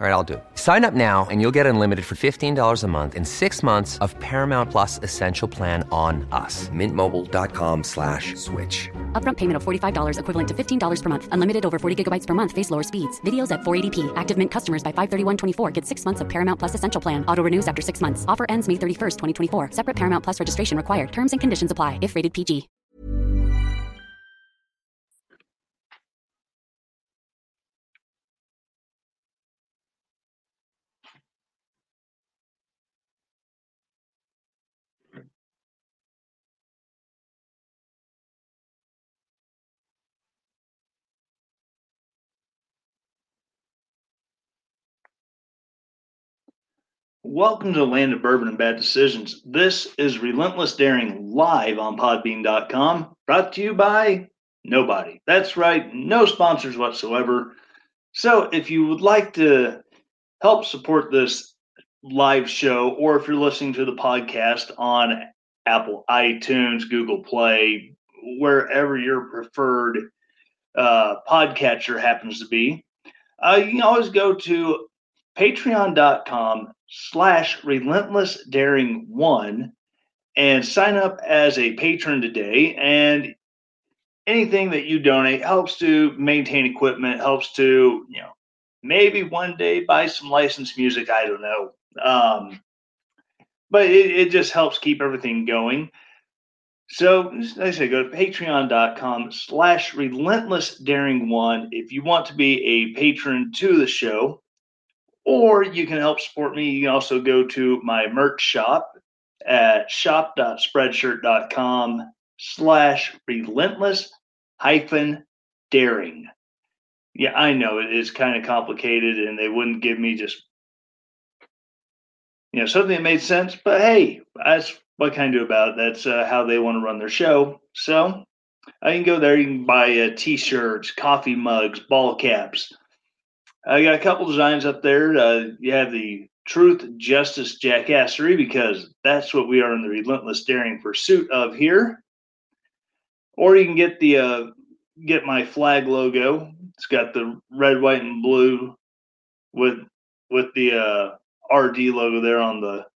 All right, I'll do. Sign up now and you'll get unlimited for $15 a month in six months of Paramount Plus Essential Plan on us. Mintmobile.com slash switch. Upfront payment of $45 equivalent to $15 per month. Unlimited over 40 gigabytes per month. Face lower speeds. Videos at 480p. Active Mint customers by 531.24 get six months of Paramount Plus Essential Plan. Auto renews after six months. Offer ends May 31st, 2024. Separate Paramount Plus registration required. Terms and conditions apply if rated PG. Welcome to the land of bourbon and bad decisions. This is Relentless Daring live on podbean.com, brought to you by nobody. That's right, no sponsors whatsoever. So if you would like to help support this live show, or if you're listening to the podcast on Apple, iTunes, Google Play, wherever your preferred uh, podcatcher happens to be, uh, you can always go to patreon.com slash relentless daring one and sign up as a patron today. And anything that you donate helps to maintain equipment helps to you know maybe one day buy some licensed music i don't know. Um, but it, it just helps keep everything going. So like i say go to patreon.com slash relentless daring one if you want to be a patron to the show or you can help support me. You can also go to my merch shop at shop.spreadshirt.com slash relentless hyphen daring. Yeah, I know it is kind of complicated and they wouldn't give me just you know something that made sense, but hey, that's what can I do about it? That's uh, how they want to run their show. So I can go there. You can buy uh, t-shirts, coffee mugs, ball caps, I got a couple designs up there. Uh, you have the truth, justice, jackassery, because that's what we are in the relentless daring pursuit of here. Or you can get the uh, get my flag logo. It's got the red, white, and blue with with the uh, RD logo there on the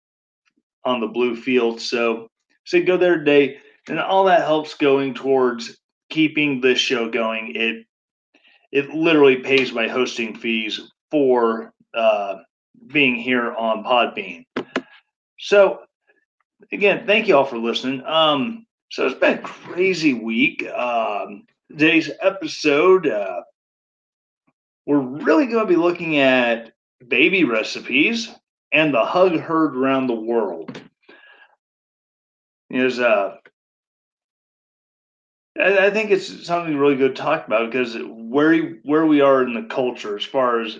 on the blue field. So so go there today, and all that helps going towards keeping this show going. It it literally pays my hosting fees for uh, being here on Podbean. So, again, thank you all for listening. Um, so it's been a crazy week. Um, today's episode, uh, we're really going to be looking at baby recipes and the hug heard around the world. Is uh, I, I think it's something really good to talk about because where where we are in the culture as far as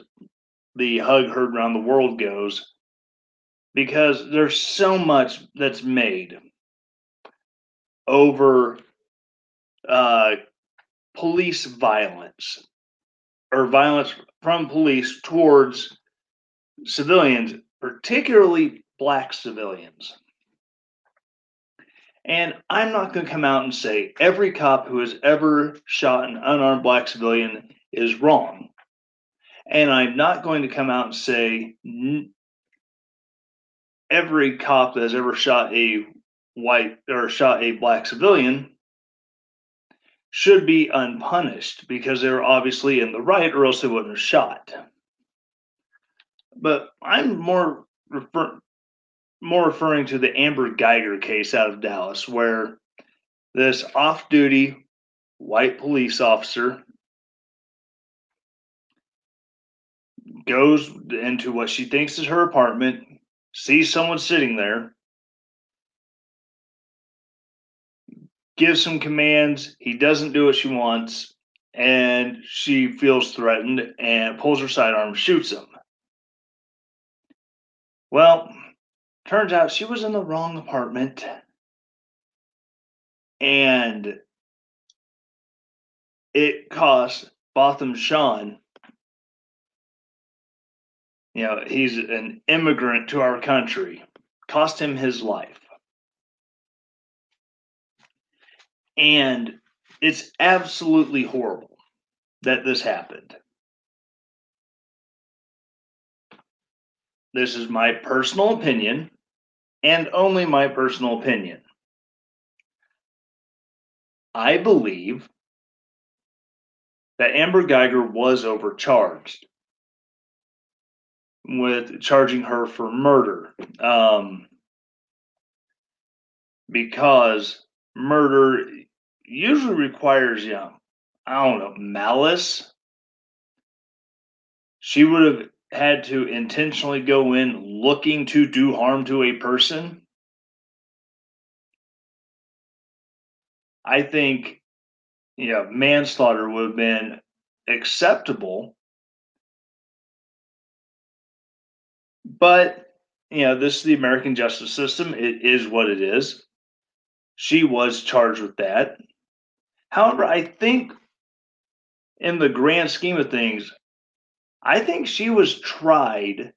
the hug heard around the world goes, because there's so much that's made over uh, police violence or violence from police towards civilians, particularly black civilians. And I'm not going to come out and say every cop who has ever shot an unarmed black civilian is wrong. And I'm not going to come out and say every cop that has ever shot a white or shot a black civilian should be unpunished because they're obviously in the right or else they wouldn't have shot. But I'm more refer- more referring to the Amber Guyger case out of Dallas, where this off duty white police officer goes into what she thinks is her apartment, sees someone sitting there, gives some commands. He doesn't do what she wants, and she feels threatened and pulls her sidearm shoots him. Well, Turns out she was in the wrong apartment. And it cost Botham Jean, you know, he's an immigrant to our country, cost him his life. And it's absolutely horrible that this happened. This is my personal opinion and only my personal opinion. I believe that Amber Guyger was overcharged with charging her for murder um, because murder usually requires, you know, I don't know, malice. She would have had to intentionally go in looking to do harm to a person. I think, you know, manslaughter would have been acceptable. But, you know, this is the American justice system. It is what it is. She was charged with that. However, I think in the grand scheme of things, I think she was tried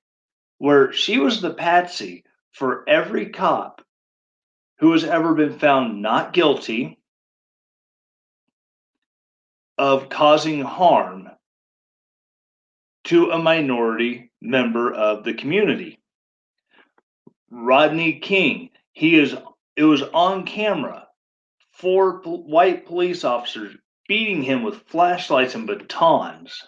where she was the patsy for every cop who has ever been found not guilty of causing harm to a minority member of the community. Rodney King, he is it was on camera four white police officers beating him with flashlights and batons.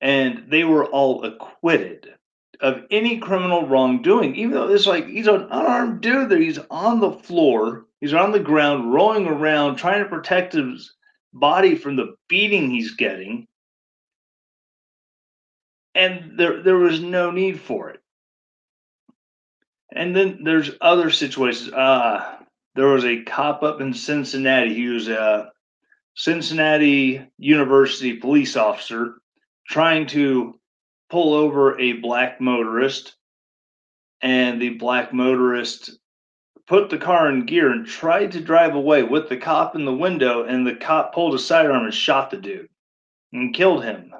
And they were all acquitted of any criminal wrongdoing, even though it's like he's an unarmed dude there. He's on the floor, he's on the ground, rolling around, trying to protect his body from the beating he's getting. And there, there was no need for it. And then there's other situations. Uh, there was a cop up in Cincinnati. He was a Cincinnati University police officer trying to pull over a black motorist, and the black motorist put the car in gear and tried to drive away with the cop in the window, and the cop pulled a sidearm and shot the dude and killed him.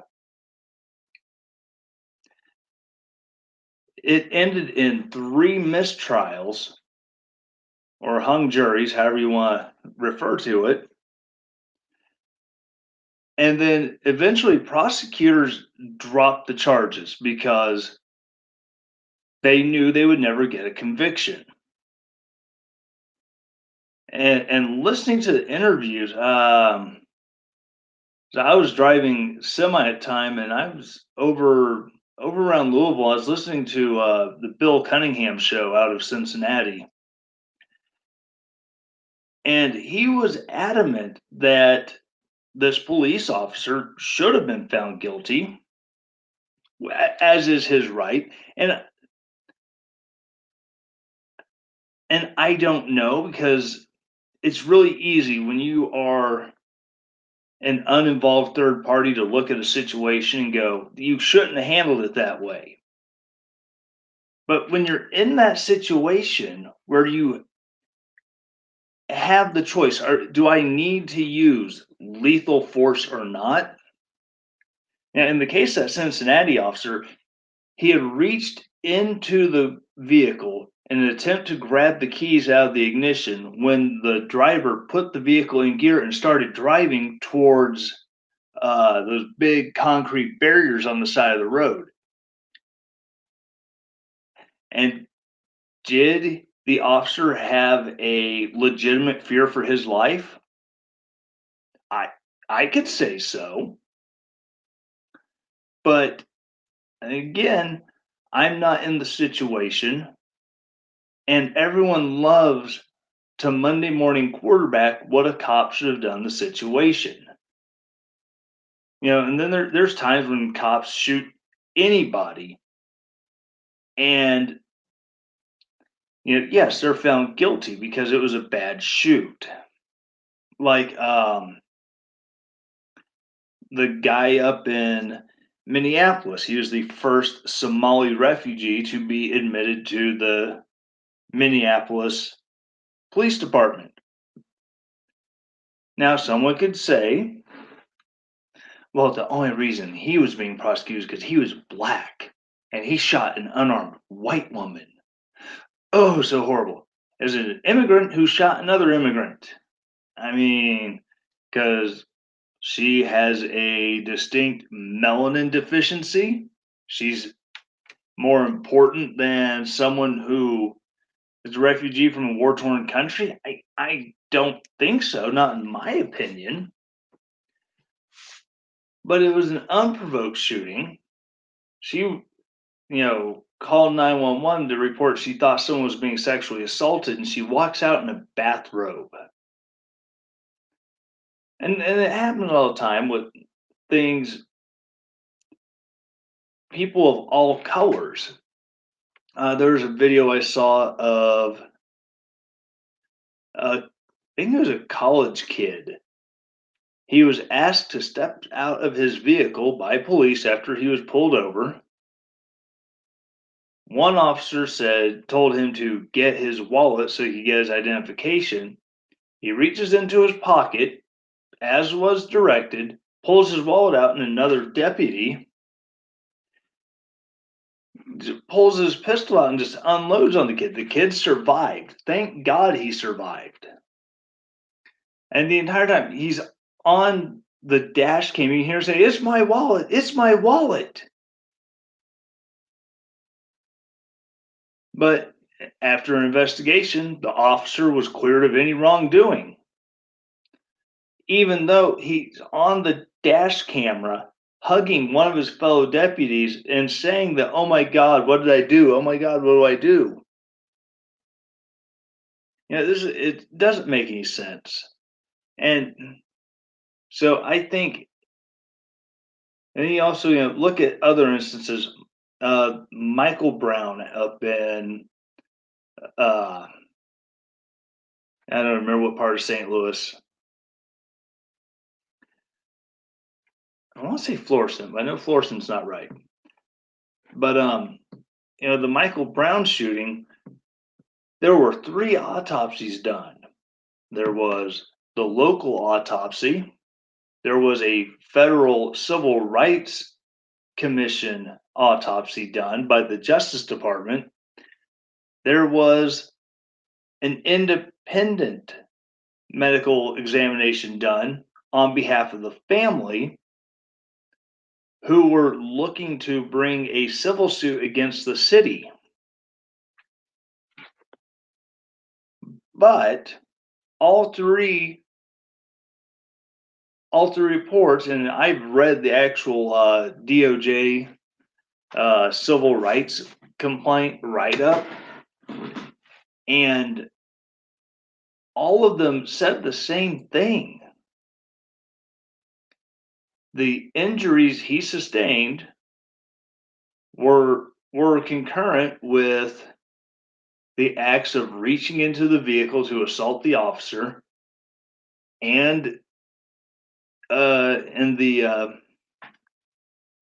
It ended in three mistrials or hung juries, however you want to refer to it. And then eventually prosecutors dropped the charges because they knew they would never get a conviction. And, and listening to the interviews, um, I was driving semi at time and I was over over around Louisville. I was listening to uh, the Bill Cunningham show out of Cincinnati and he was adamant that this police officer should have been found guilty, as is his right. And and I don't know because it's really easy when you are an uninvolved third party to look at a situation and go, you shouldn't have handled it that way. But when you're in that situation where you have the choice. Or do I need to use lethal force or not? Now, in the case of that Cincinnati officer, he had reached into the vehicle in an attempt to grab the keys out of the ignition when the driver put the vehicle in gear and started driving towards uh, those big concrete barriers on the side of the road. And did the officer have a legitimate fear for his life? I I could say so. But again, I'm not in the situation. And everyone loves to Monday morning quarterback what a cop should have done the situation. You know, and then there, there's times when cops shoot anybody. And yes, they're found guilty because it was a bad shoot. Like um, the guy up in Minneapolis, he was the first Somali refugee to be admitted to the Minneapolis Police Department. Now, someone could say, well, the only reason he was being prosecuted is because he was black and he shot an unarmed white woman oh, so horrible. is an immigrant who shot another immigrant. I mean, because she has a distinct melanin deficiency. She's more important than someone who is a refugee from a war torn country? I, I don't think so, not in my opinion. But it was an unprovoked shooting. She, you know, called 911 to report she thought someone was being sexually assaulted and she walks out in a bathrobe. And, and it happens all the time with things, people of all colors. Uh, there was a video I saw of, uh, I think it was a college kid. He was asked to step out of his vehicle by police after he was pulled over one officer said, told him to get his wallet so he could get his identification. He reaches into his pocket, as was directed, pulls his wallet out, and another deputy pulls his pistol out and just unloads on the kid. The kid survived. Thank God he survived. And the entire time he's on the dash cam, you hear say, It's my wallet, it's my wallet. But after an investigation, the officer was cleared of any wrongdoing. Even though he's on the dash camera hugging one of his fellow deputies and saying that, oh my God, what did I do? Oh my God, what do I do? You know, this it doesn't make any sense. And so I think, and he also, you know, look at other instances uh, Michael Brown up in uh, I don't remember what part of St. Louis. I want to say Florissant, but I know Florissant's not right. But um, you know, the Michael Brown shooting, there were three autopsies done. There was the local autopsy, there was a federal civil rights commission autopsy done by the Justice Department, there was an independent medical examination done on behalf of the family who were looking to bring a civil suit against the city. But all three all three reports, and I've read the actual uh, DOJ uh, civil rights complaint write up, and all of them said the same thing. The injuries he sustained were were concurrent with the acts of reaching into the vehicle to assault the officer and uh in the uh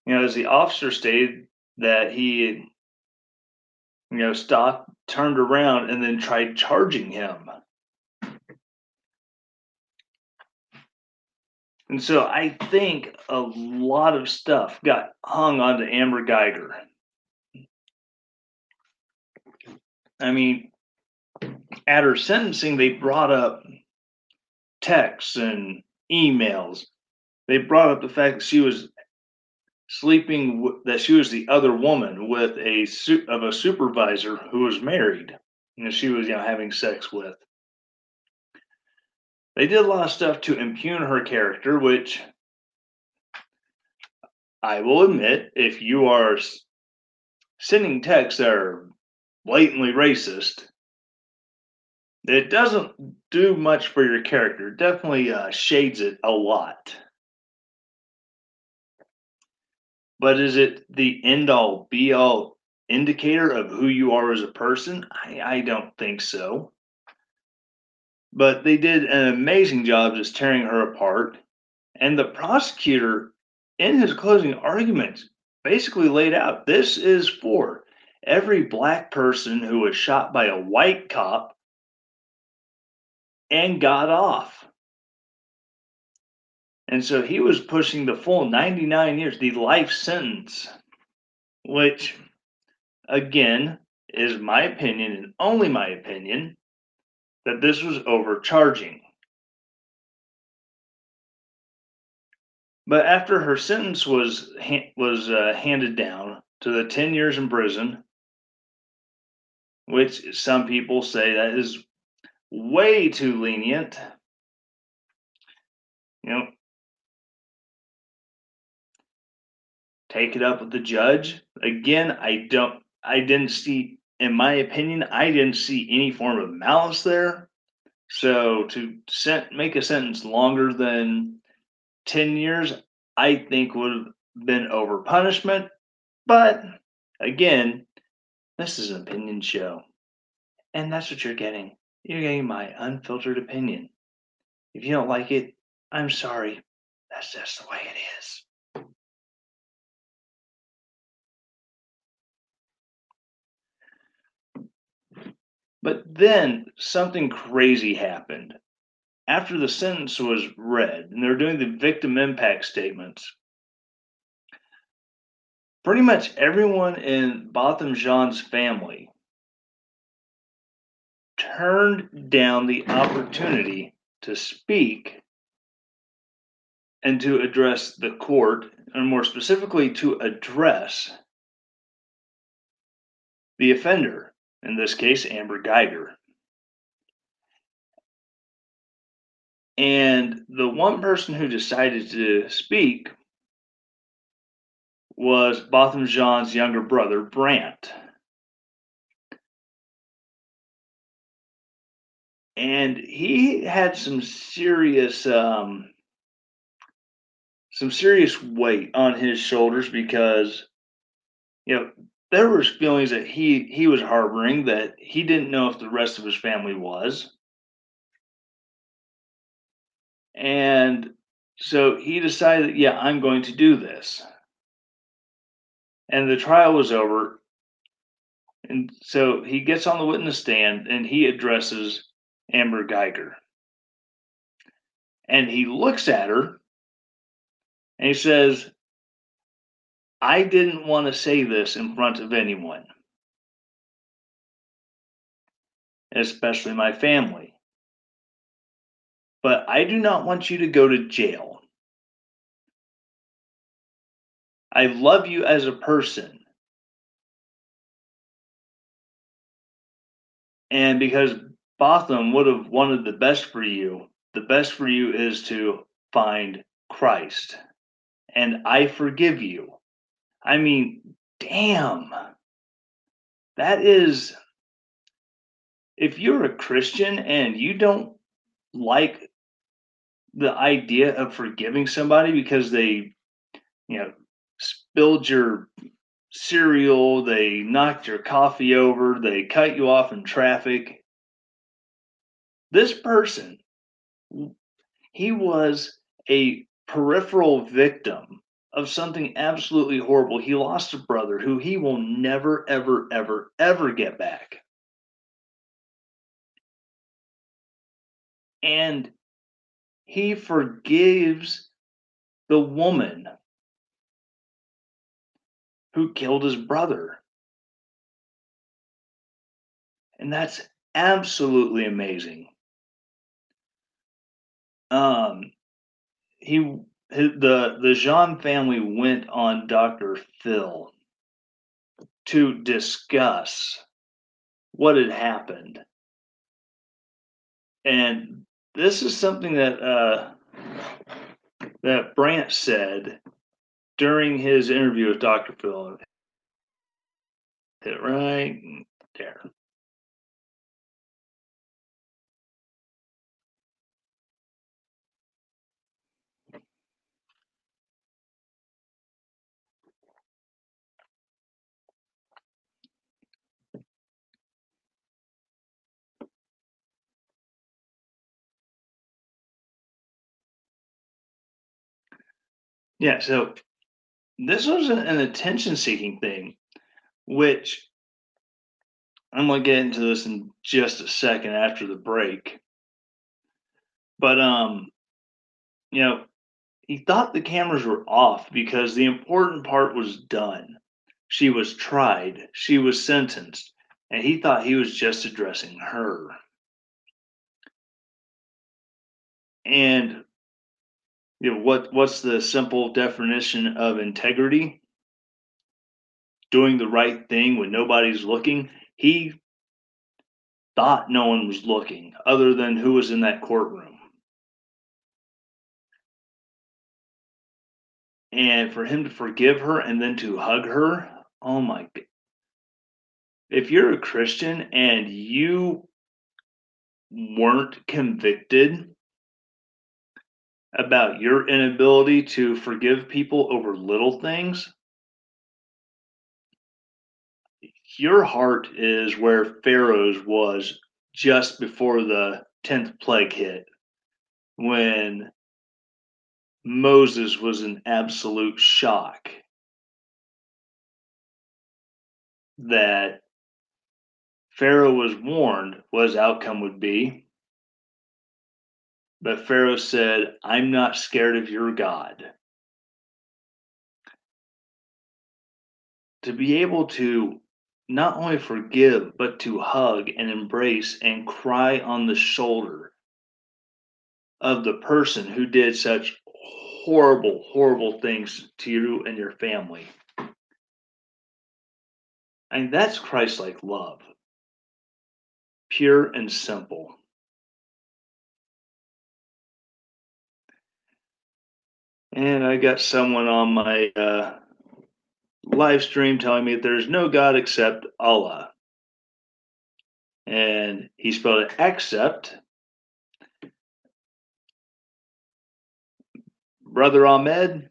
you know as the officer stated that he, you know, stopped, turned around, and then tried charging him. And so I think a lot of stuff got hung onto Amber Guyger I mean, at her sentencing, they brought up texts and emails. They brought up the fact that she was sleeping w- that she was the other woman with a su- of a supervisor who was married and she was you know having sex with. They did a lot of stuff to impugn her character which i will admit if you are sending texts that are blatantly racist it doesn't do much for your character. It definitely uh, shades it a lot but is it the end all be all indicator of who you are as a person? I, I don't think so. But they did an amazing job just tearing her apart. And the prosecutor, in his closing arguments, basically laid out this is for every black person who was shot by a white cop and got off. And so he was pushing the full 99 years, the life sentence, which, again, is my opinion and only my opinion. that this was overcharging. But after her sentence was was uh, handed down to the 10 years in prison, which some people say that is way too lenient. You know, take it up with the judge. Again, I don't I didn't see in my opinion, I didn't see any form of malice there. So to sent, make a sentence longer than 10 years, I think would have been over punishment. But again, this is an opinion show. And that's what you're getting. You're getting my unfiltered opinion. If you don't like it, I'm sorry. That's just the way it is. But then something crazy happened. After the sentence was read and they're doing the victim impact statements, pretty much everyone in Botham Jean's family turned down the opportunity to speak and to address the court, and more specifically, to address the offender, in this case, Amber Guyger. And the one person who decided to speak was Botham Jean's younger brother, Brandt. And he had some serious um, some serious weight on his shoulders because you know there was feelings that he he was harboring that he didn't know if the rest of his family was and so he decided, yeah, I'm going to do this. And the trial was over. And so he gets on the witness stand and he addresses Amber Guyger And he looks at her and he says, I didn't want to say this in front of anyone, especially my family but I do not want you to go to jail. I love you as a person. And because Botham would have wanted the best for you, the best for you is to find Christ. And I forgive you. I mean, damn. That is, if you're a Christian and you don't like the idea of forgiving somebody because they, you know, spilled your cereal, they knocked your coffee over, they cut you off in traffic. This person, he was a peripheral victim of something absolutely horrible. He lost a brother who he will never, ever, ever, ever get back. And he forgives the woman who killed his brother. And that's absolutely amazing. Um, he the the Jean family went on Dr. Phil to discuss what had happened. And this is something that uh, that Brandt said during his interview with Dr. Phil. Hit right there. Yeah, so this was an, attention seeking thing, which I'm going to get into this in just a second after the break. But, um, you know, he thought the cameras were off because the important part was done. She was tried, she was sentenced, and he thought he was just addressing her. And you know what what's the simple definition of integrity? Doing the right thing when nobody's looking. He thought no one was looking other than who was in that courtroom. And for him to forgive her and then to hug her, oh my god. If you're a Christian and you weren't convicted about your inability to forgive people over little things, your heart is where Pharaoh's was just before the 10th plague hit when Moses was in absolute shock that Pharaoh was warned what his outcome would be. But Pharaoh said, I'm not scared of your God. To be able to not only forgive, but to hug and embrace and cry on the shoulder of the person who did such horrible, horrible things to you and your family. And that's Christ like love, pure and simple. And I got someone on my uh, live stream telling me there's no God except Allah. And he spelled it accept. Brother Ahmed,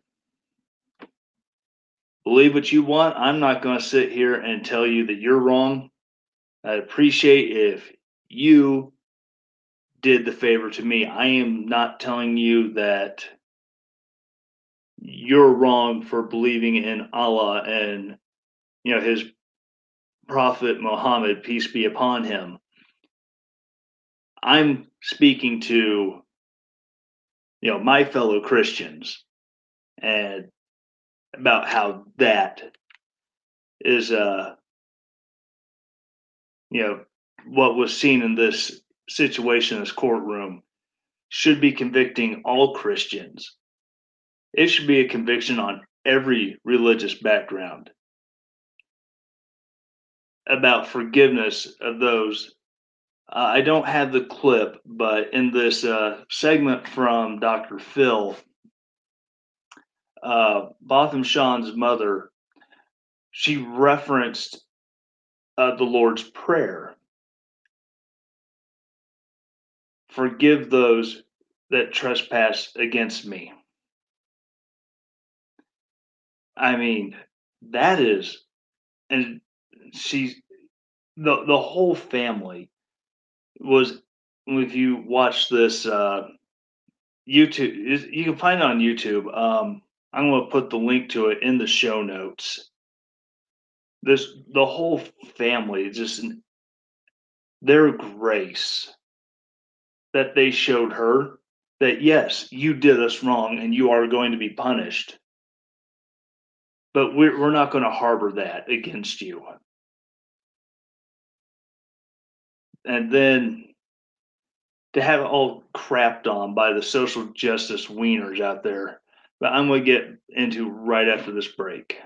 believe what you want. I'm not going to sit here and tell you that you're wrong. I'd appreciate if you did the favor to me. I am not telling you that you're wrong for believing in Allah and you know his prophet Muhammad peace be upon him. I'm speaking to you know my fellow Christians and about how that is uh you know what was seen in this situation this courtroom should be convicting all Christians it should be a conviction on every religious background about forgiveness of those. Uh, I don't have the clip, but in this uh, segment from Dr. Phil, uh, Botham Jean's mother, she referenced uh, the Lord's Prayer. Forgive those that trespass against me. I mean, that is, and she's the the whole family was. If you watch this uh, YouTube, you can find it on YouTube. Um, I'm going to put the link to it in the show notes. This the whole family just their grace that they showed her that yes, you did us wrong and you are going to be punished but we're, we're not going to harbor that against you. And then to have it all crapped on by the social justice wieners out there. But I'm going to get into right after this break.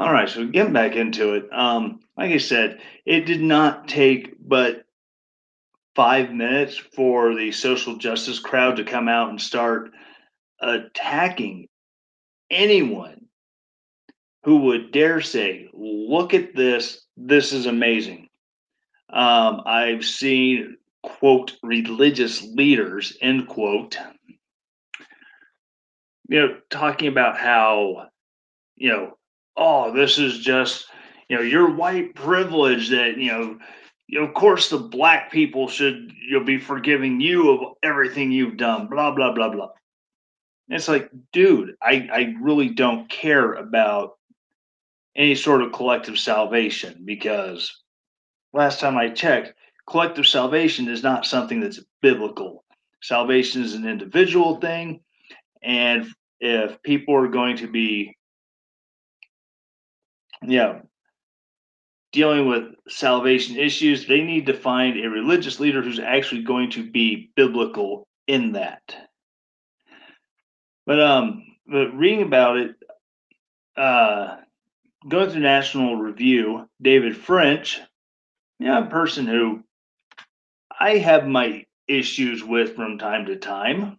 All right, so getting back into it. Um, like I said, it did not take but five minutes for the social justice crowd to come out and start attacking anyone who would dare say, look at this, this is amazing. Um, I've seen quote religious leaders end quote you know talking about how you know oh this is just you know your white privilege that you know of course the black people should you'll be forgiving you of everything you've done blah blah blah blah it's like dude i i really don't care about any sort of collective salvation because last time i checked collective salvation is not something that's biblical. Salvation is an individual thing. And if people are going to be, yeah, dealing with salvation issues, they need to find a religious leader who's actually going to be biblical in that. But um, but reading about it, uh, going through National Review, David French, yeah, a person who I have my issues with from time to time,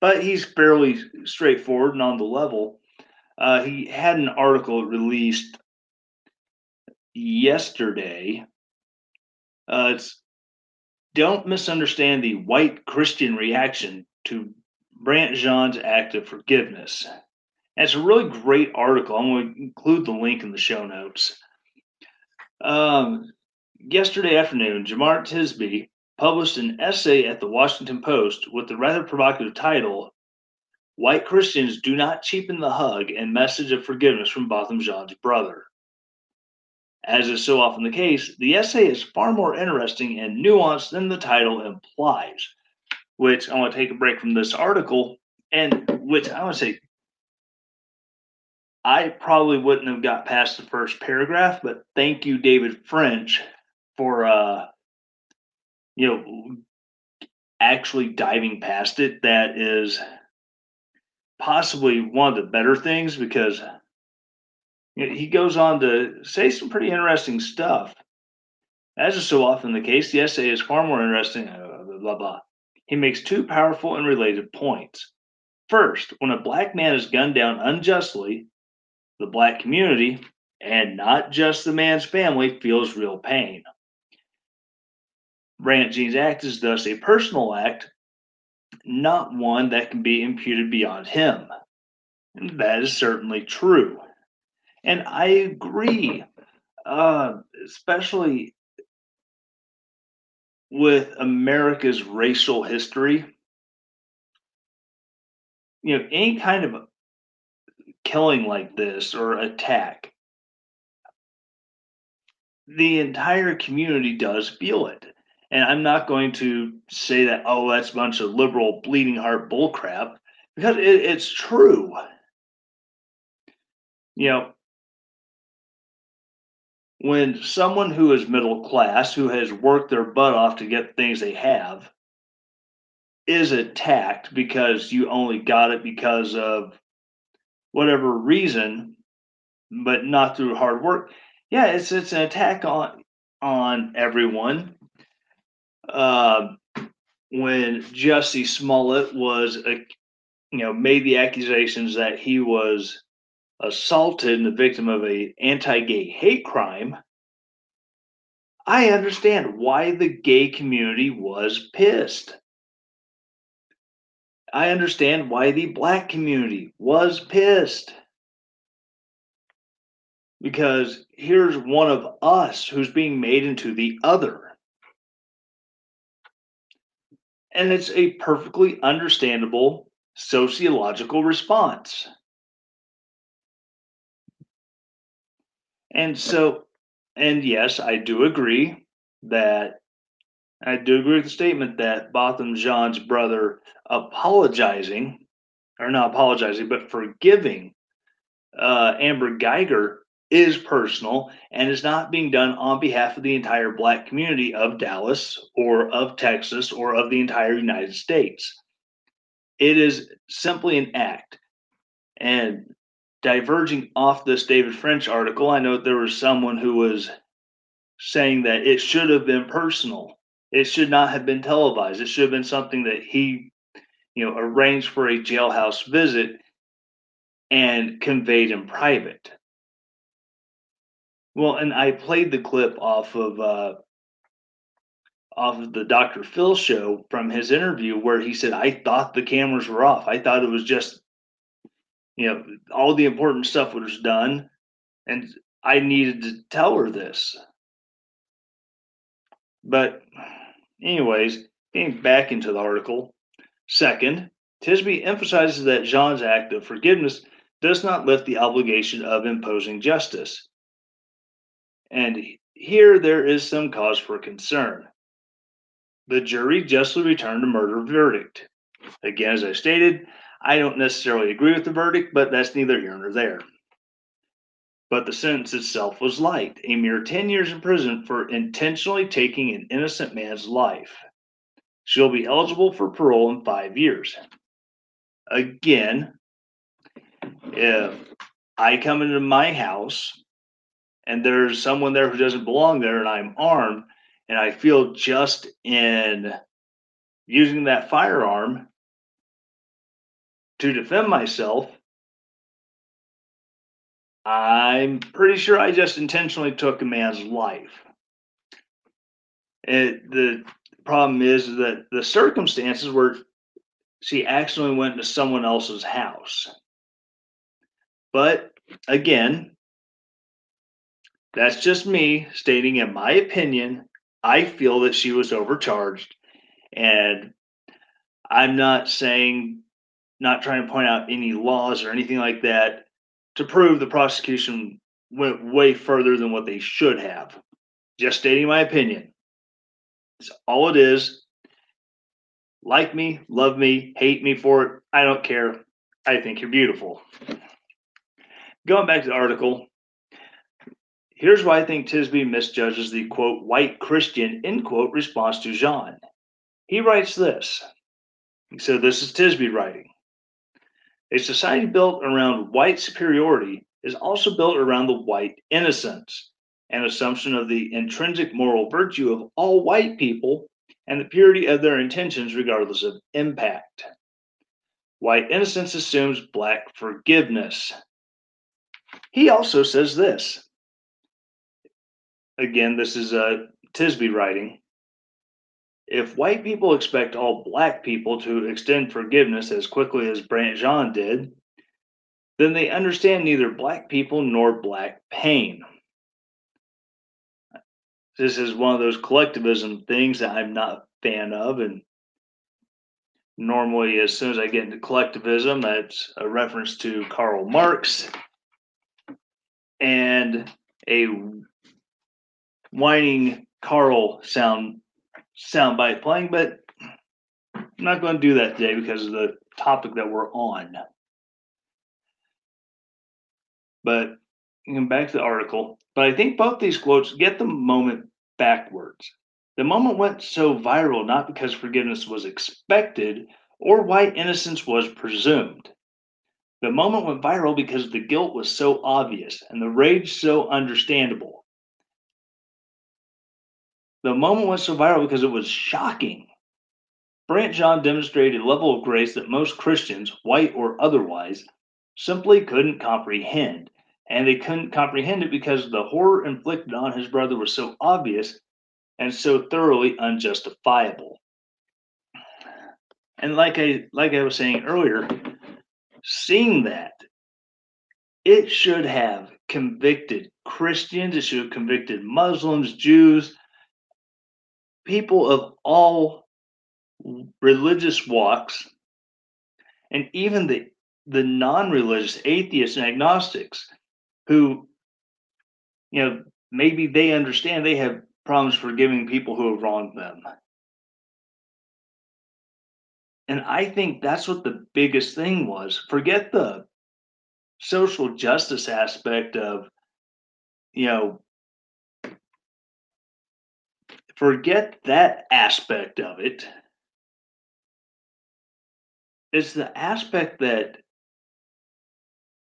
but he's fairly straightforward and on the level. Uh, he had an article released yesterday. Uh, it's don't misunderstand the white Christian reaction to Brandt Jean's act of forgiveness. And it's a really great article. I'm going to include the link in the show notes. Um, Yesterday afternoon, Jemar Tisby published an essay at the Washington Post with the rather provocative title White Christians Do Not Cheapen the Hug and Message of Forgiveness from Botham Jean's Brother. As is so often the case, the essay is far more interesting and nuanced than the title implies, which I want to take a break from this article and which I want to say I probably wouldn't have got past the first paragraph, but thank you, David French, for uh you know actually diving past it that is possibly one of the better things because he goes on to say some pretty interesting stuff. As is so often the case, the essay is far more interesting. Uh, blah, blah, blah. He makes two powerful and related points. First, when a black man is gunned down unjustly, the black community, and not just the man's family, feels real pain. Brandt Jean's act is thus a personal act, not one that can be imputed beyond him. And that is certainly true. And I agree, uh, especially with America's racial history. You know, any kind of killing like this or attack, the entire community does feel it. And I'm not going to say that, oh, that's a bunch of liberal bleeding heart bullcrap, because it, it's true. You know, when someone who is middle class, who has worked their butt off to get things they have, is attacked because you only got it because of whatever reason, but not through hard work. Yeah, it's it's an attack on on everyone uh, when Jussie Smollett was, a, you know, made the accusations that he was assaulted and the victim of a anti-gay hate crime. I understand why the gay community was pissed. I understand why the black community was pissed. Because here's one of us who's being made into the other. And it's a perfectly understandable sociological response. And so, and yes, I do agree that I do agree with the statement that Botham Jean's brother apologizing, or not apologizing, but forgiving uh, Amber Guyger is personal and is not being done on behalf of the entire black community of Dallas or of Texas or of the entire United States. It is simply an act. And diverging off this David French article, I know there was someone who was saying that it should have been personal. It should not have been televised. It should have been something that he, you know, arranged for a jailhouse visit and conveyed in private Well, and I played the clip off of uh, off of the Dr. Phil show from his interview where he said, "I thought the cameras were off. I thought it was just, you know, all the important stuff was done, and I needed to tell her this." But, anyways, getting back into the article. Second, Tisby emphasizes that Jean's act of forgiveness does not lift the obligation of imposing justice. And here there is some cause for concern. The jury justly returned a murder verdict. Again, as I stated, I don't necessarily agree with the verdict, but that's neither here nor there. But the sentence itself was light a mere 10 years in prison for intentionally taking an innocent man's life. She'll be eligible for parole in five years. Again, if I come into my house and there's someone there who doesn't belong there and I'm armed and I feel just in using that firearm to defend myself, I'm pretty sure I just intentionally took a man's life. It, the problem is that the circumstances were she accidentally went to someone else's house. But again, that's just me stating, in my opinion, I feel that she was overcharged. And I'm not saying, not trying to point out any laws or anything like that to prove the prosecution went way further than what they should have. Just stating my opinion. It's all it is. Like me, love me, hate me for it. I don't care. I think you're beautiful. Going back to the article, here's why I think Tisby misjudges the quote, white Christian, end quote, response to Jean. He writes this. Said, This is Tisby writing. A society built around white superiority is also built around the white innocence, an assumption of the intrinsic moral virtue of all white people and the purity of their intentions, regardless of impact. White innocence assumes black forgiveness. He also says this. Again, this is uh, Tisby writing. If white people expect all black people to extend forgiveness as quickly as Brandt Jean did, then they understand neither black people nor black pain. This is one of those collectivism things that I'm not a fan of. And normally, as soon as I get into collectivism, that's a reference to Karl Marx and a whining Carl sound soundbite playing, but I'm not going to do that today because of the topic that we're on. But back to the article. But I think both these quotes get the moment backwards. The moment went so viral not because forgiveness was expected or white innocence was presumed. The moment went viral because the guilt was so obvious and the rage so understandable. The moment went so viral because it was shocking. Brandt Jean demonstrated a level of grace that most Christians, white or otherwise, simply couldn't comprehend. And they couldn't comprehend it because the horror inflicted on his brother was so obvious and so thoroughly unjustifiable. And like I like I was saying earlier, seeing that it should have convicted Christians, it should have convicted Muslims, Jews, people of all religious walks, and even the the non-religious atheists and agnostics who you know maybe they understand they have problems forgiving people who have wronged them. And i think that's what the biggest thing was. Forget the social justice aspect of you know forget that aspect of it. It's the aspect that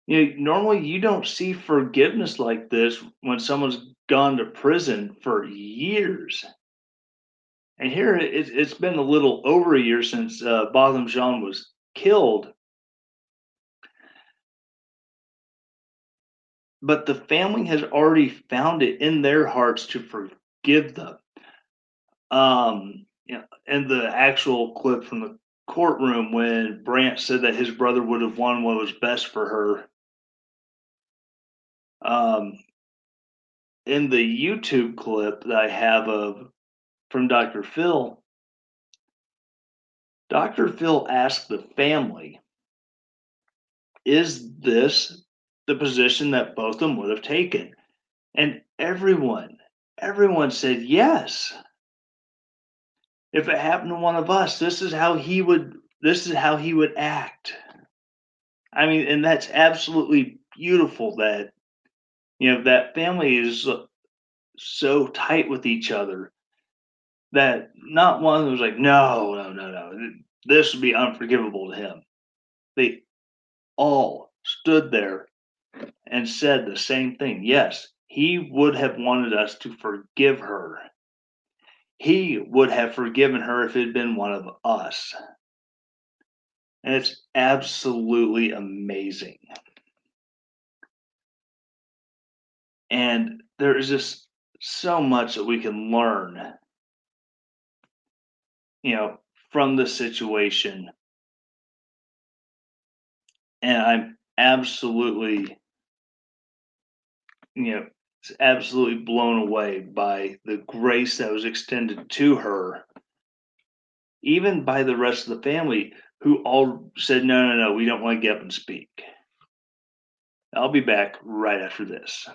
you know, normally you don't see forgiveness like this when someone's gone to prison for years. And here it, has been a little over a year since uh, Botham Jean was killed. but the family has already found it in their hearts to forgive them. Um, know, and the actual clip from the courtroom when Brandt said that his brother would have won what was best for her. Um, in the YouTube clip that I have of from Dr. Phil, Dr. Phil asked the family, Is this the position that both of them would have taken? And everyone, everyone said yes. If it happened to one of us, this is how he would this is how he would act. I mean, and that's absolutely beautiful that you know that family is so tight with each other that not one was like, no, no, no, no, this would be unforgivable to him. They all stood there and said the same thing. Yes, he would have wanted us to forgive her. He would have forgiven her if it had been one of us. And it's absolutely amazing. And there is just so much that we can learn, you know, from the situation. And I'm absolutely, you know, absolutely blown away by the grace that was extended to her, even by the rest of the family who all said, no, no, no, we don't want to get up and speak. I'll be back right after this.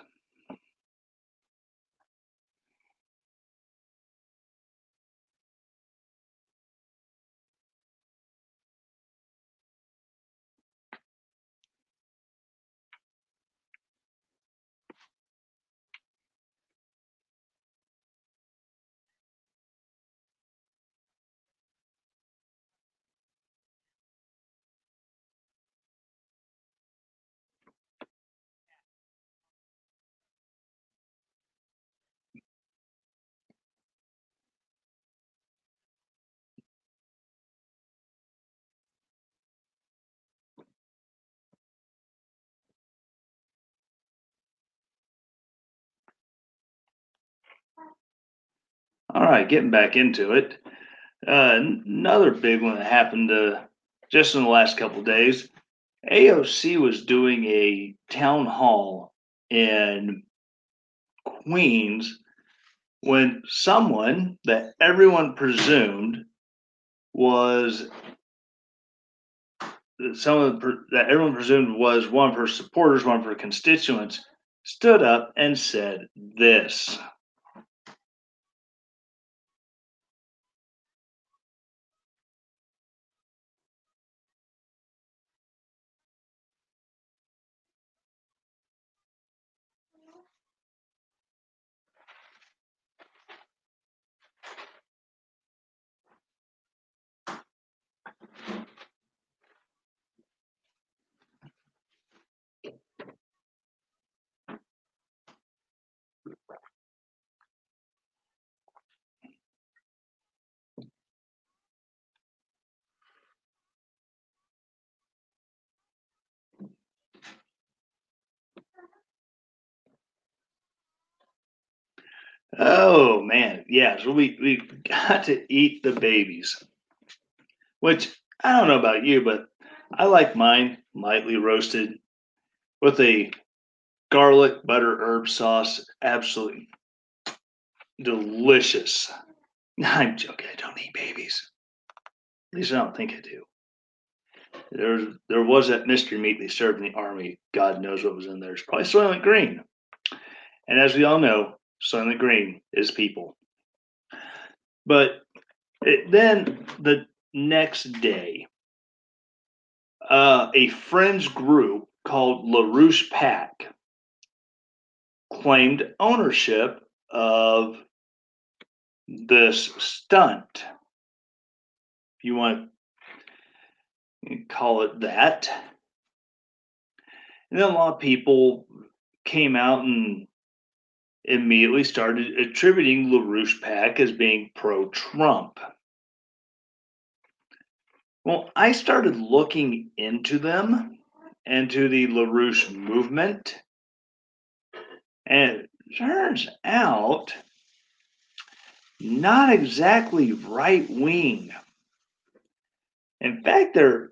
All right, getting back into it. Uh, another big one that happened uh, just in the last couple days. AOC was doing a town hall in Queens when someone that everyone presumed was someone that everyone presumed was one of her supporters, one of her constituents, stood up and said this. Oh man, yeah. So we we got to eat the babies, which I don't know about you, but I like mine lightly roasted with a garlic butter herb sauce. Absolutely delicious. I'm joking. I don't eat babies. At least I don't think I do. There, there was that mystery meat they served in the army. God knows what was in there. It's probably Soylent Green. And as we all know, Soylent Green is people. But it, then the next day, uh, a friends group called LaRouche PAC claimed ownership of this stunt. If you want to call it that. And then a lot of people came out and immediately started attributing LaRouche PAC as being pro Trump. Well, I started looking into them and to the LaRouche movement. And it turns out not exactly right wing. In fact, their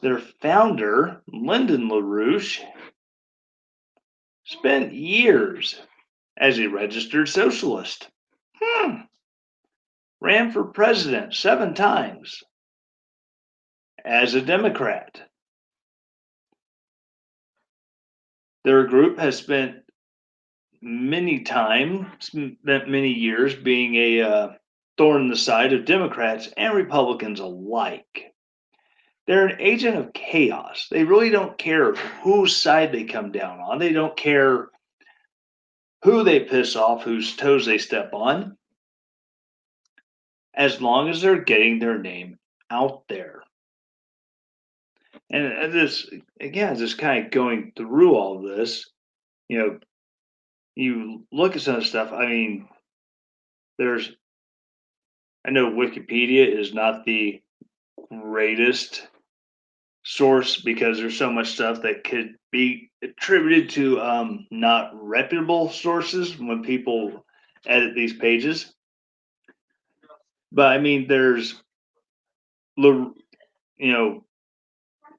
their founder, Lyndon LaRouche, spent years as a registered socialist. Hmm. Ran for president seven times as a Democrat. Their group has spent many times, spent many years being a uh, thorn in the side of Democrats and Republicans alike. They're an agent of chaos. They really don't care whose side they come down on. They don't care who they piss off, whose toes they step on, as long as they're getting their name out there. And uh, this, again, just kind of going through all this, you know, you look at some stuff. I mean, there's, I know Wikipedia is not the greatest source because there's so much stuff that could be attributed to um, not reputable sources when people edit these pages. But I mean, there's, you know,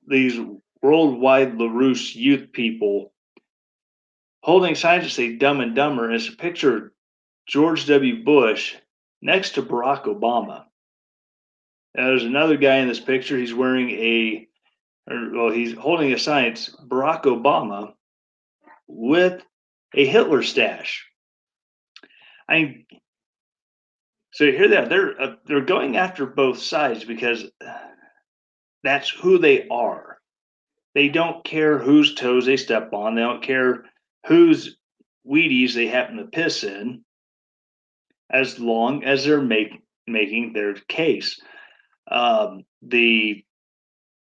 these worldwide LaRouche youth people holding signs that say dumb and dumber. And it's a picture of George W. Bush next to Barack Obama. Now, there's another guy in this picture. He's wearing a, well, he's holding a sign. It's Barack Obama with a Hitler stash. I so you hear that they're uh, they're going after both sides because that's who they are. They don't care whose toes they step on. They don't care whose Wheaties they happen to piss in, as long as they're make, making their case. Um, the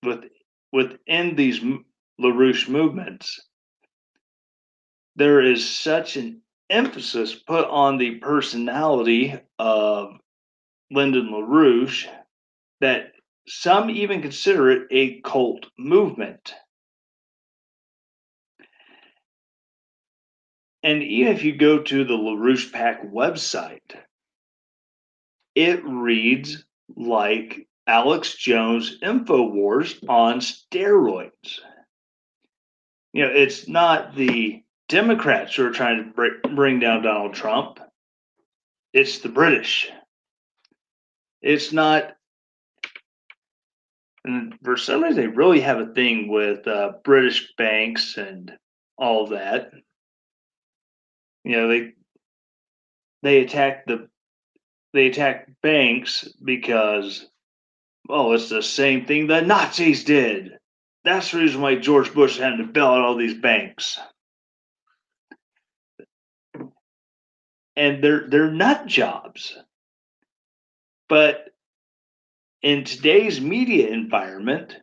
with within these LaRouche movements, there is such an emphasis put on the personality of Lyndon LaRouche that some even consider it a cult movement. And even if you go to the LaRouche PAC website, it reads like Alex Jones InfoWars on steroids. You know, it's not the Democrats who are trying to bring down Donald Trump, it's the British. It's not and for some reason, they really have a thing with uh, British banks and all that. You know, they they attack the they attack banks because oh, it's the same thing the Nazis did. That's the reason why George Bush had to bail out all these banks. And they're they're nut jobs. But in today's media environment,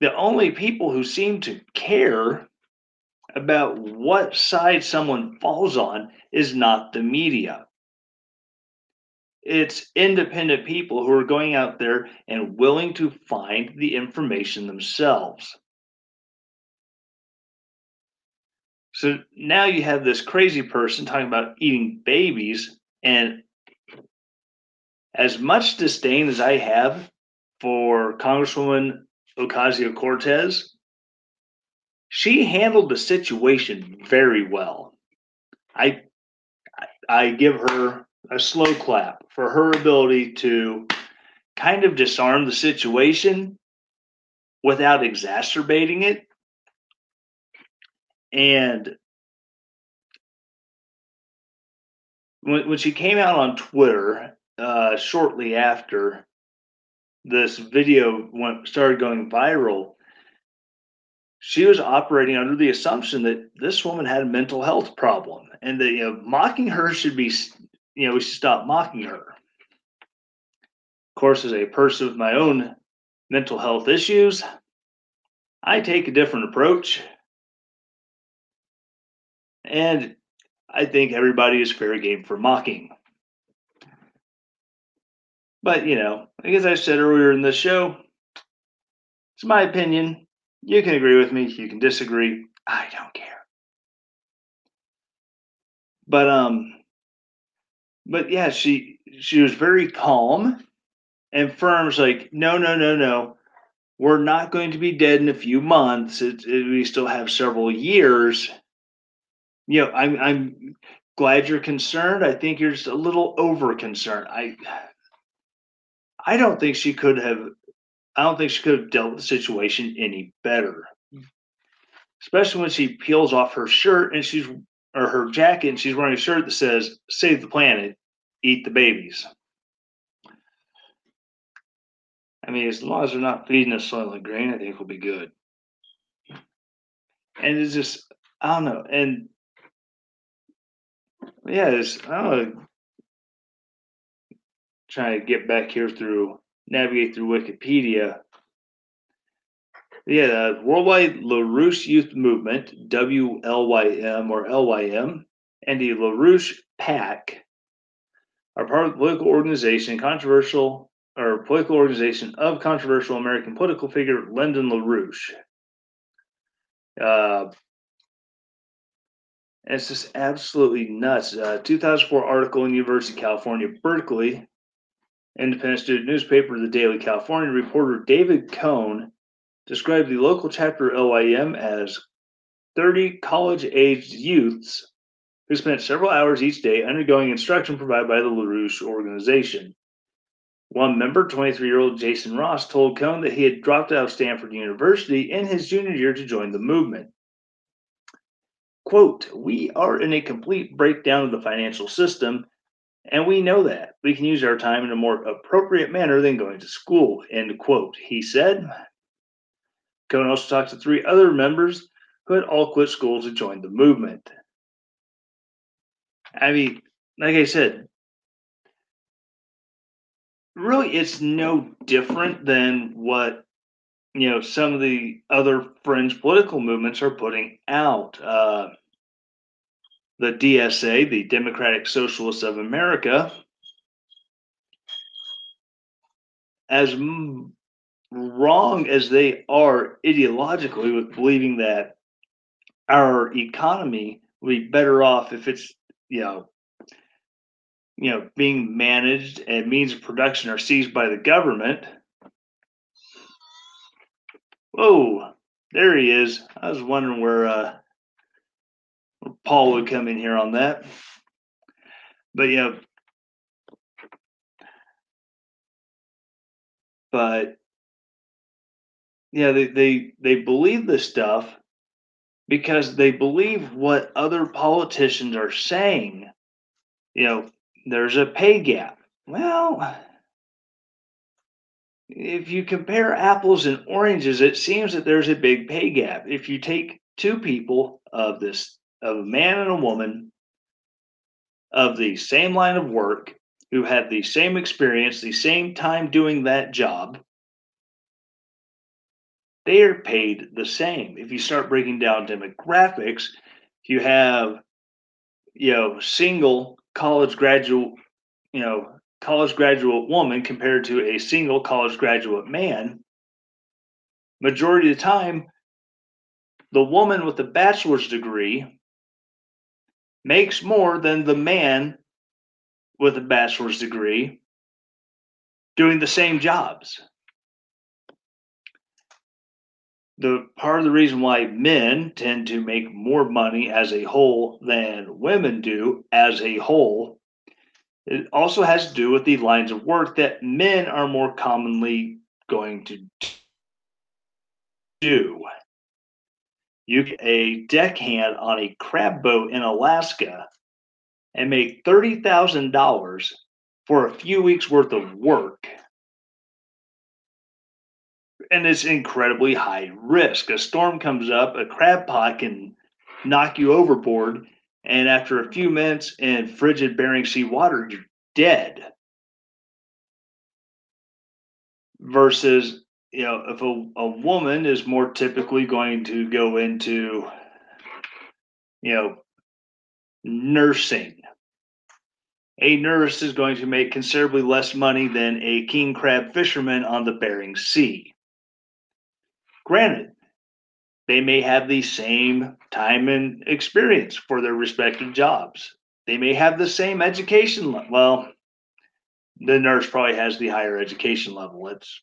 the only people who seem to care about what side someone falls on is not the media. It's independent people who are going out there and willing to find the information themselves. So now you have this crazy person talking about eating babies and as much disdain as I have for Congresswoman Ocasio Cortez, she handled the situation very well. I I give her a slow clap for her ability to kind of disarm the situation without exacerbating it. And when, when she came out on Twitter uh, shortly after this video went started going viral, she was operating under the assumption that this woman had a mental health problem, and that you know mocking her should be, you know, we should stop mocking her. Of course, as a person with my own mental health issues, I take a different approach, and I think everybody is fair game for mocking. But, you know, as I said earlier in the show, it's my opinion. You can agree with me, you can disagree. I don't care. but um, but yeah, she she was very calm and firm. She's like, no, no, no, no. We're not going to be dead in a few months. It, it, we still have several years. You know, I'm I'm glad you're concerned. I think you're just a little over concerned. I I don't think she could have I don't think she could have dealt with the situation any better. Mm. Especially when she peels off her shirt and she's or her jacket and she's wearing a shirt that says save the planet, eat the babies. I mean, as long as they're not feeding us Soylent Green, I think we'll be good. And it's just, I don't know. And yeah, it's, I don't know. Trying to get back here through, navigate through Wikipedia. Yeah, the Worldwide LaRouche Youth Movement, WLYM or LYM, and the LaRouche PAC are part of the political organization controversial or political organization of controversial American political figure Lyndon LaRouche. Uh, it's just absolutely nuts. Uh, 2004 article in University of California, Berkeley, independent student newspaper, the Daily California reporter David Cohn described the local chapter LYM as 30 college aged youths who spent several hours each day undergoing instruction provided by the LaRouche organization. One member, 23 year old Jason Ross, told Cohn that he had dropped out of Stanford University in his junior year to join the movement. Quote, We are in a complete breakdown of the financial system, and we know that. We can use our time in a more appropriate manner than going to school, end quote, he said. Cohn also talked to three other members who had all quit school to join the movement. I mean, like I said, really it's no different than what you know some of the other fringe political movements are putting out uh, the dsa the democratic socialists of america as wrong as they are ideologically with believing that our economy will be better off if it's you know you know, being managed and means of production are seized by the government. Whoa, there he is. I was wondering where, uh, where Paul would come in here on that. But yeah, but yeah, they, they they believe this stuff because they believe what other politicians are saying. You know, there's a pay gap. Well, if you compare apples and oranges, it seems that there's a big pay gap. If you take two people of this, of a man and a woman of the same line of work who have the same experience, the same time doing that job, they are paid the same. If you start breaking down demographics, you have, you know, single college graduate, you know, college graduate woman compared to a single college graduate man, majority of the time, the woman with a bachelor's degree makes more than the man with a bachelor's degree doing the same jobs. The part of the reason why men tend to make more money as a whole than women do as a whole it also has to do with the lines of work that men are more commonly going to do. You get a deckhand on a crab boat in Alaska and make $30,000 for a few weeks worth of work. And it's incredibly high risk. A storm comes up, a crab pot can knock you overboard, and after a few minutes in frigid Bering Sea water, you're dead. Versus, you know, if a, a woman is more typically going to go into, you know, nursing. A nurse is going to make considerably less money than a king crab fisherman on the Bering Sea. Granted, they may have the same time and experience for their respective jobs. they may have the same education. le- Well, the nurse probably has the higher education level. Let's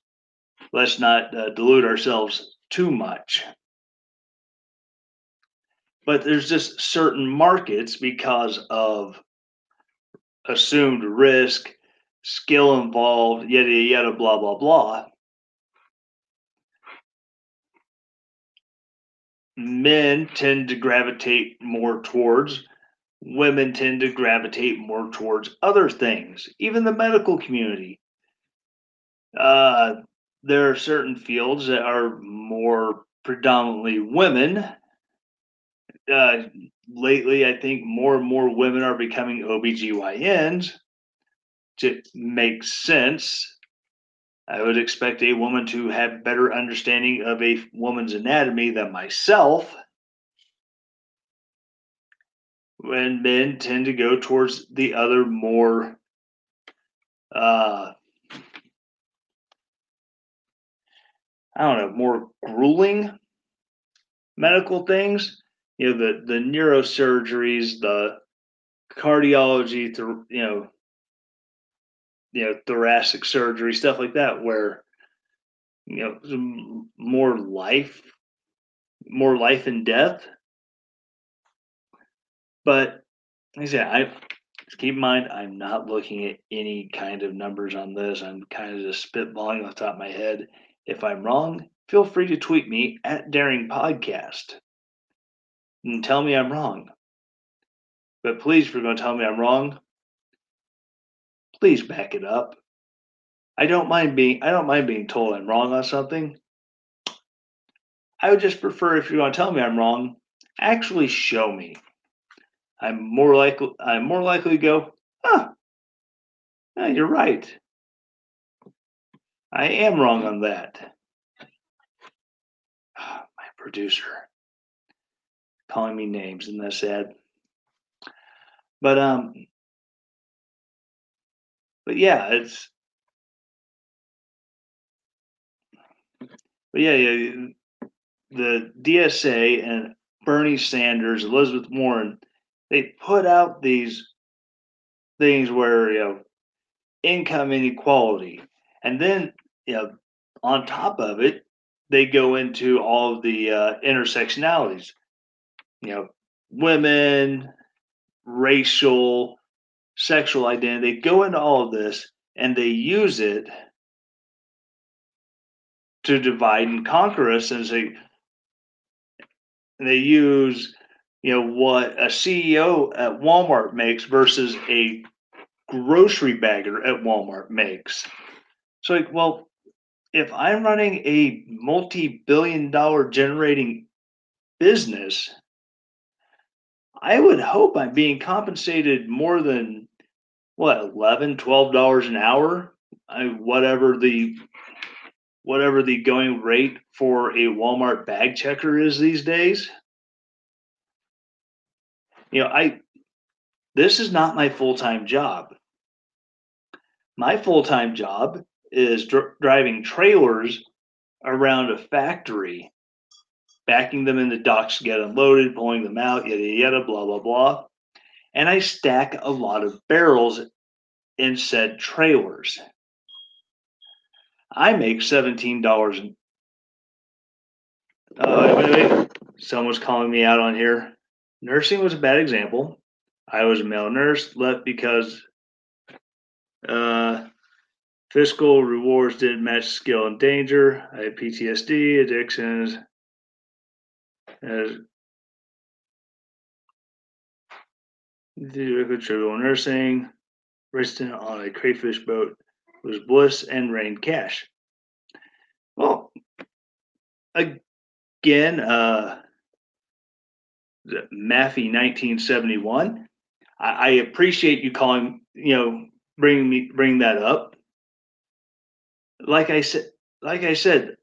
let's not uh, delude ourselves too much. But there's just certain markets because of assumed risk, skill involved, yada yada blah blah blah. Men tend to gravitate more towards women tend to gravitate more towards other things, even the medical community. Uh, there are certain fields that are more predominantly women. Uh, lately, I think more and more women are becoming OBGYNs. To make sense, I would expect a woman to have better understanding of a woman's anatomy than myself when men tend to go towards the other more uh I don't know, more grueling medical things. You know, the the neurosurgeries, the cardiology, the you know, you know, thoracic surgery, stuff like that, where you know, more life, more life and death but like I said, I keep in mind I'm not looking at any kind of numbers on this. I'm kind of just spitballing off the top of my head. If I'm wrong, feel free to tweet me at Daring Podcast and tell me I'm wrong. But please, if you're going to tell me I'm wrong, please back it up. I don't mind being I don't mind being told I'm wrong on something. I would just prefer if you're going to tell me I'm wrong, actually show me. I'm more likely I'm more likely to go, huh, yeah, you're right. I am wrong on that. Ah, My producer calling me names, and that's sad. But um, but yeah, it's but yeah, yeah, the DSA and Bernie Sanders, Elizabeth Warren, they put out these things where you know income inequality, and then you know on top of it, they go into all of the uh, intersectionalities. You know, women, racial, sexual identity. They go into all of this and they use it to divide and conquer us and say they use you know what a CEO at Walmart makes versus a grocery bagger at Walmart makes. So like, well, if I'm running a multi-billion dollar generating business, I would hope I'm being compensated more than what 11 12 dollars an hour I, whatever the whatever the going rate for a Walmart bag checker is these days. You know, I this is not my full-time job. My full-time job is dr- driving trailers around a factory, backing them in the docks to get unloaded, pulling them out, yada yada, blah blah blah. And I stack a lot of barrels in said trailers. I make seventeen dollars. Uh, wait, wait, wait. Someone's calling me out on here. Nursing was a bad example. I was a male nurse, left because uh, fiscal rewards didn't match skill and danger. I had PTSD, addictions. The trivial nursing, resident on a crayfish boat was bliss and rained cash. Well, again, uh, Maffey 1971. I, I appreciate you calling, you know, bringing me bring that up. Like I said, like I said,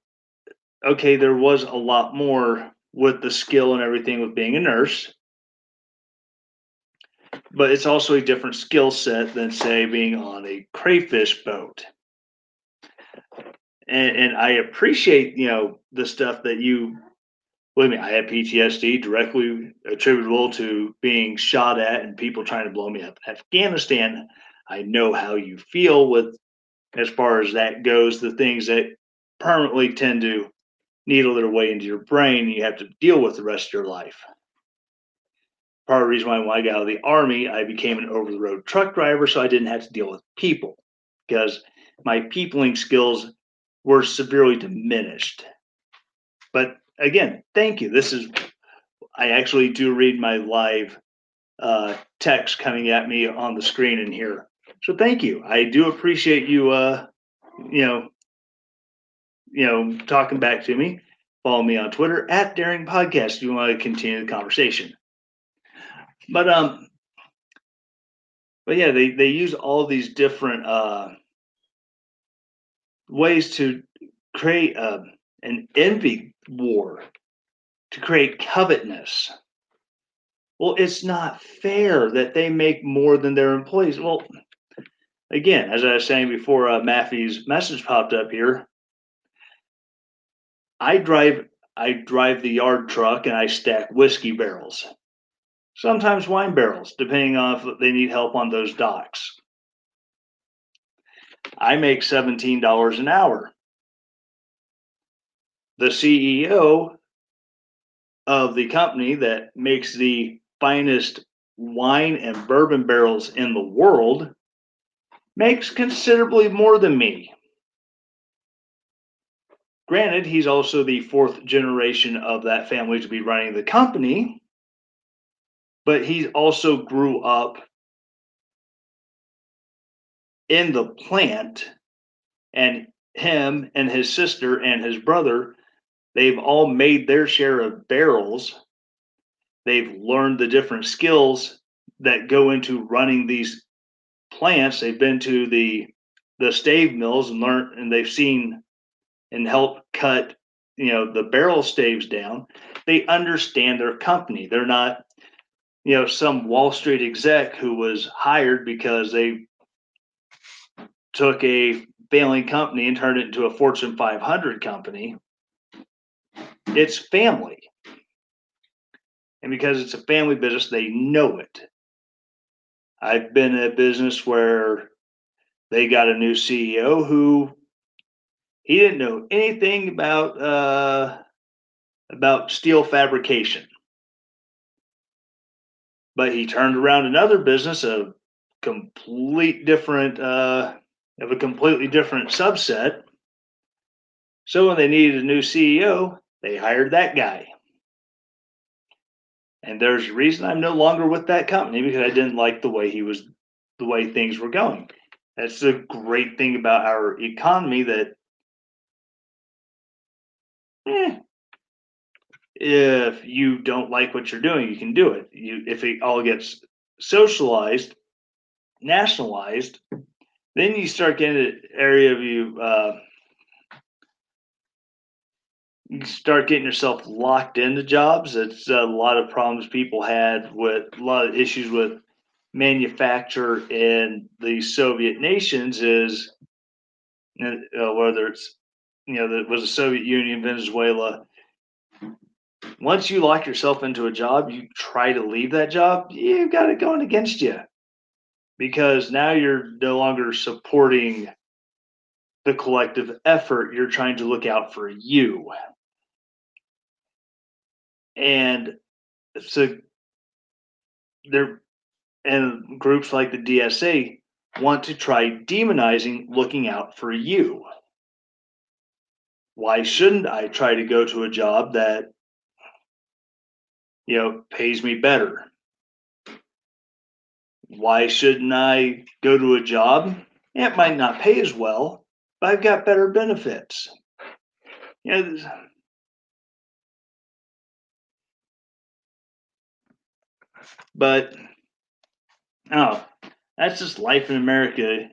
okay, there was a lot more with the skill and everything with being a nurse, but it's also a different skill set than say being on a crayfish boat. And, and I appreciate, you know, the stuff that you believe me, I had PTSD directly attributable to being shot at and people trying to blow me up. In Afghanistan, I know how you feel with as far as that goes, the things that permanently tend to needle their way into your brain you have to deal with the rest of your life. Part of the reason why when I got out of the army, I became an over the road truck driver so I didn't have to deal with people because my peopling skills were severely diminished. But again, thank you. This is, I actually do read my live uh, text coming at me on the screen in here. So thank you. I do appreciate you, uh, you know, you know, talking back to me. Follow me on Twitter at Daring Podcast. If you want to continue the conversation. But um, but yeah, they they use all these different uh ways to create uh, an envy war, to create covetousness. Well, it's not fair that they make more than their employees. Well, again, as I was saying before, uh, message popped up here. I drive I drive the yard truck and I stack whiskey barrels, sometimes wine barrels, depending on if they need help on those docks. I make $17 an hour. The CEO of the company that makes the finest wine and bourbon barrels in the world makes considerably more than me. Granted, he's also the fourth generation of that family to be running the company, but he also grew up in the plant, and him and his sister and his brother, they've all made their share of barrels. They've learned the different skills that go into running these plants. They've been to the the stave mills and learned, and they've seen and help cut you know the barrel staves down they understand their company. They're not you know some wall street exec who was hired because they took a failing company and turned it into a fortune 500 company. It's family. And because it's a family business they know it. I've been in a business where they got a new ceo who he didn't know anything about uh, about steel fabrication, but he turned around another business of complete different uh, of a completely different subset. So when they needed a new CEO, they hired that guy. And there's a reason I'm no longer with that company because I didn't like the way he was, the way things were going. That's the great thing about our economy that eh, if you don't like what you're doing, you can do it. You, if it all gets socialized, nationalized, then you start getting an area of you. Uh, you start getting yourself locked into jobs. It's a lot of problems people had with a lot of issues with manufacture in the Soviet nations. Is uh, whether it's you know, that was the Soviet Union, Venezuela. Once you lock yourself into a job, you try to leave that job, you've got it going against you because now you're no longer supporting the collective effort. You're trying to look out for you. And so there, and groups like the DSA want to try demonizing looking out for you why shouldn't I try to go to a job that you know pays me better? Why shouldn't I go to a job? It might not pay as well, but I've got better benefits. You know, but oh, that's just life in America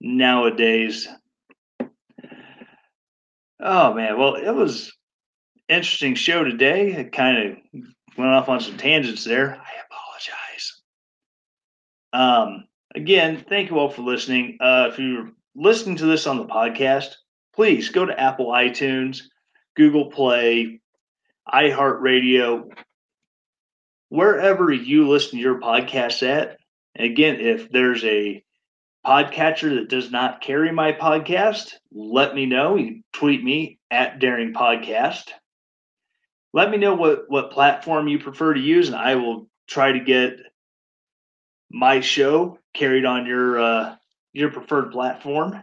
nowadays. Oh man, well, it was interesting show today. It kind of went off on some tangents there. I apologize. Um, again, thank you all for listening. Uh, if you're listening to this on the podcast, please go to Apple iTunes, Google Play, iHeartRadio, wherever you listen to your podcasts at. And again, if there's a podcatcher that does not carry my podcast, let me know. You tweet me at Daring Podcast. Let me know what, what platform you prefer to use, and I will try to get my show carried on your uh, your preferred platform.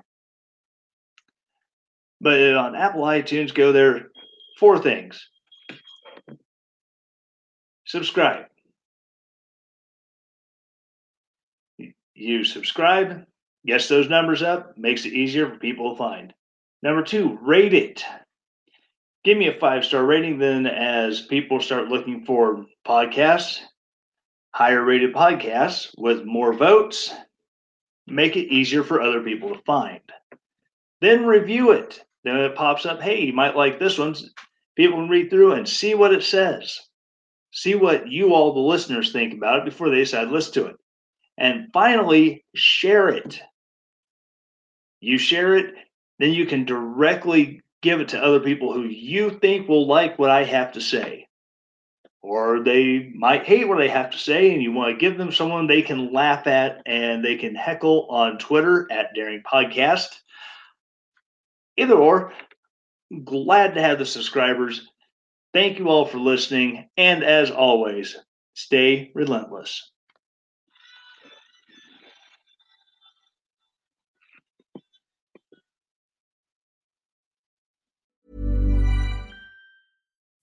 But on Apple iTunes, go there. Four things. Subscribe. You subscribe, gets those numbers up, makes it easier for people to find. Number two, rate it. Give me a five star rating. Then, as people start looking for podcasts, higher rated podcasts with more votes, make it easier for other people to find. Then review it. Then it pops up, hey, you might like this one. People can read through and see what it says. See what you all, the listeners, think about it before they decide to listen to it. And finally, share it. You share it, then you can directly give it to other people who you think will like what I have to say. Or they might hate what I have to say, and you want to give them someone they can laugh at and they can heckle on Twitter at Daring Podcast. Either or, glad to have the subscribers. Thank you all for listening. And as always, stay relentless.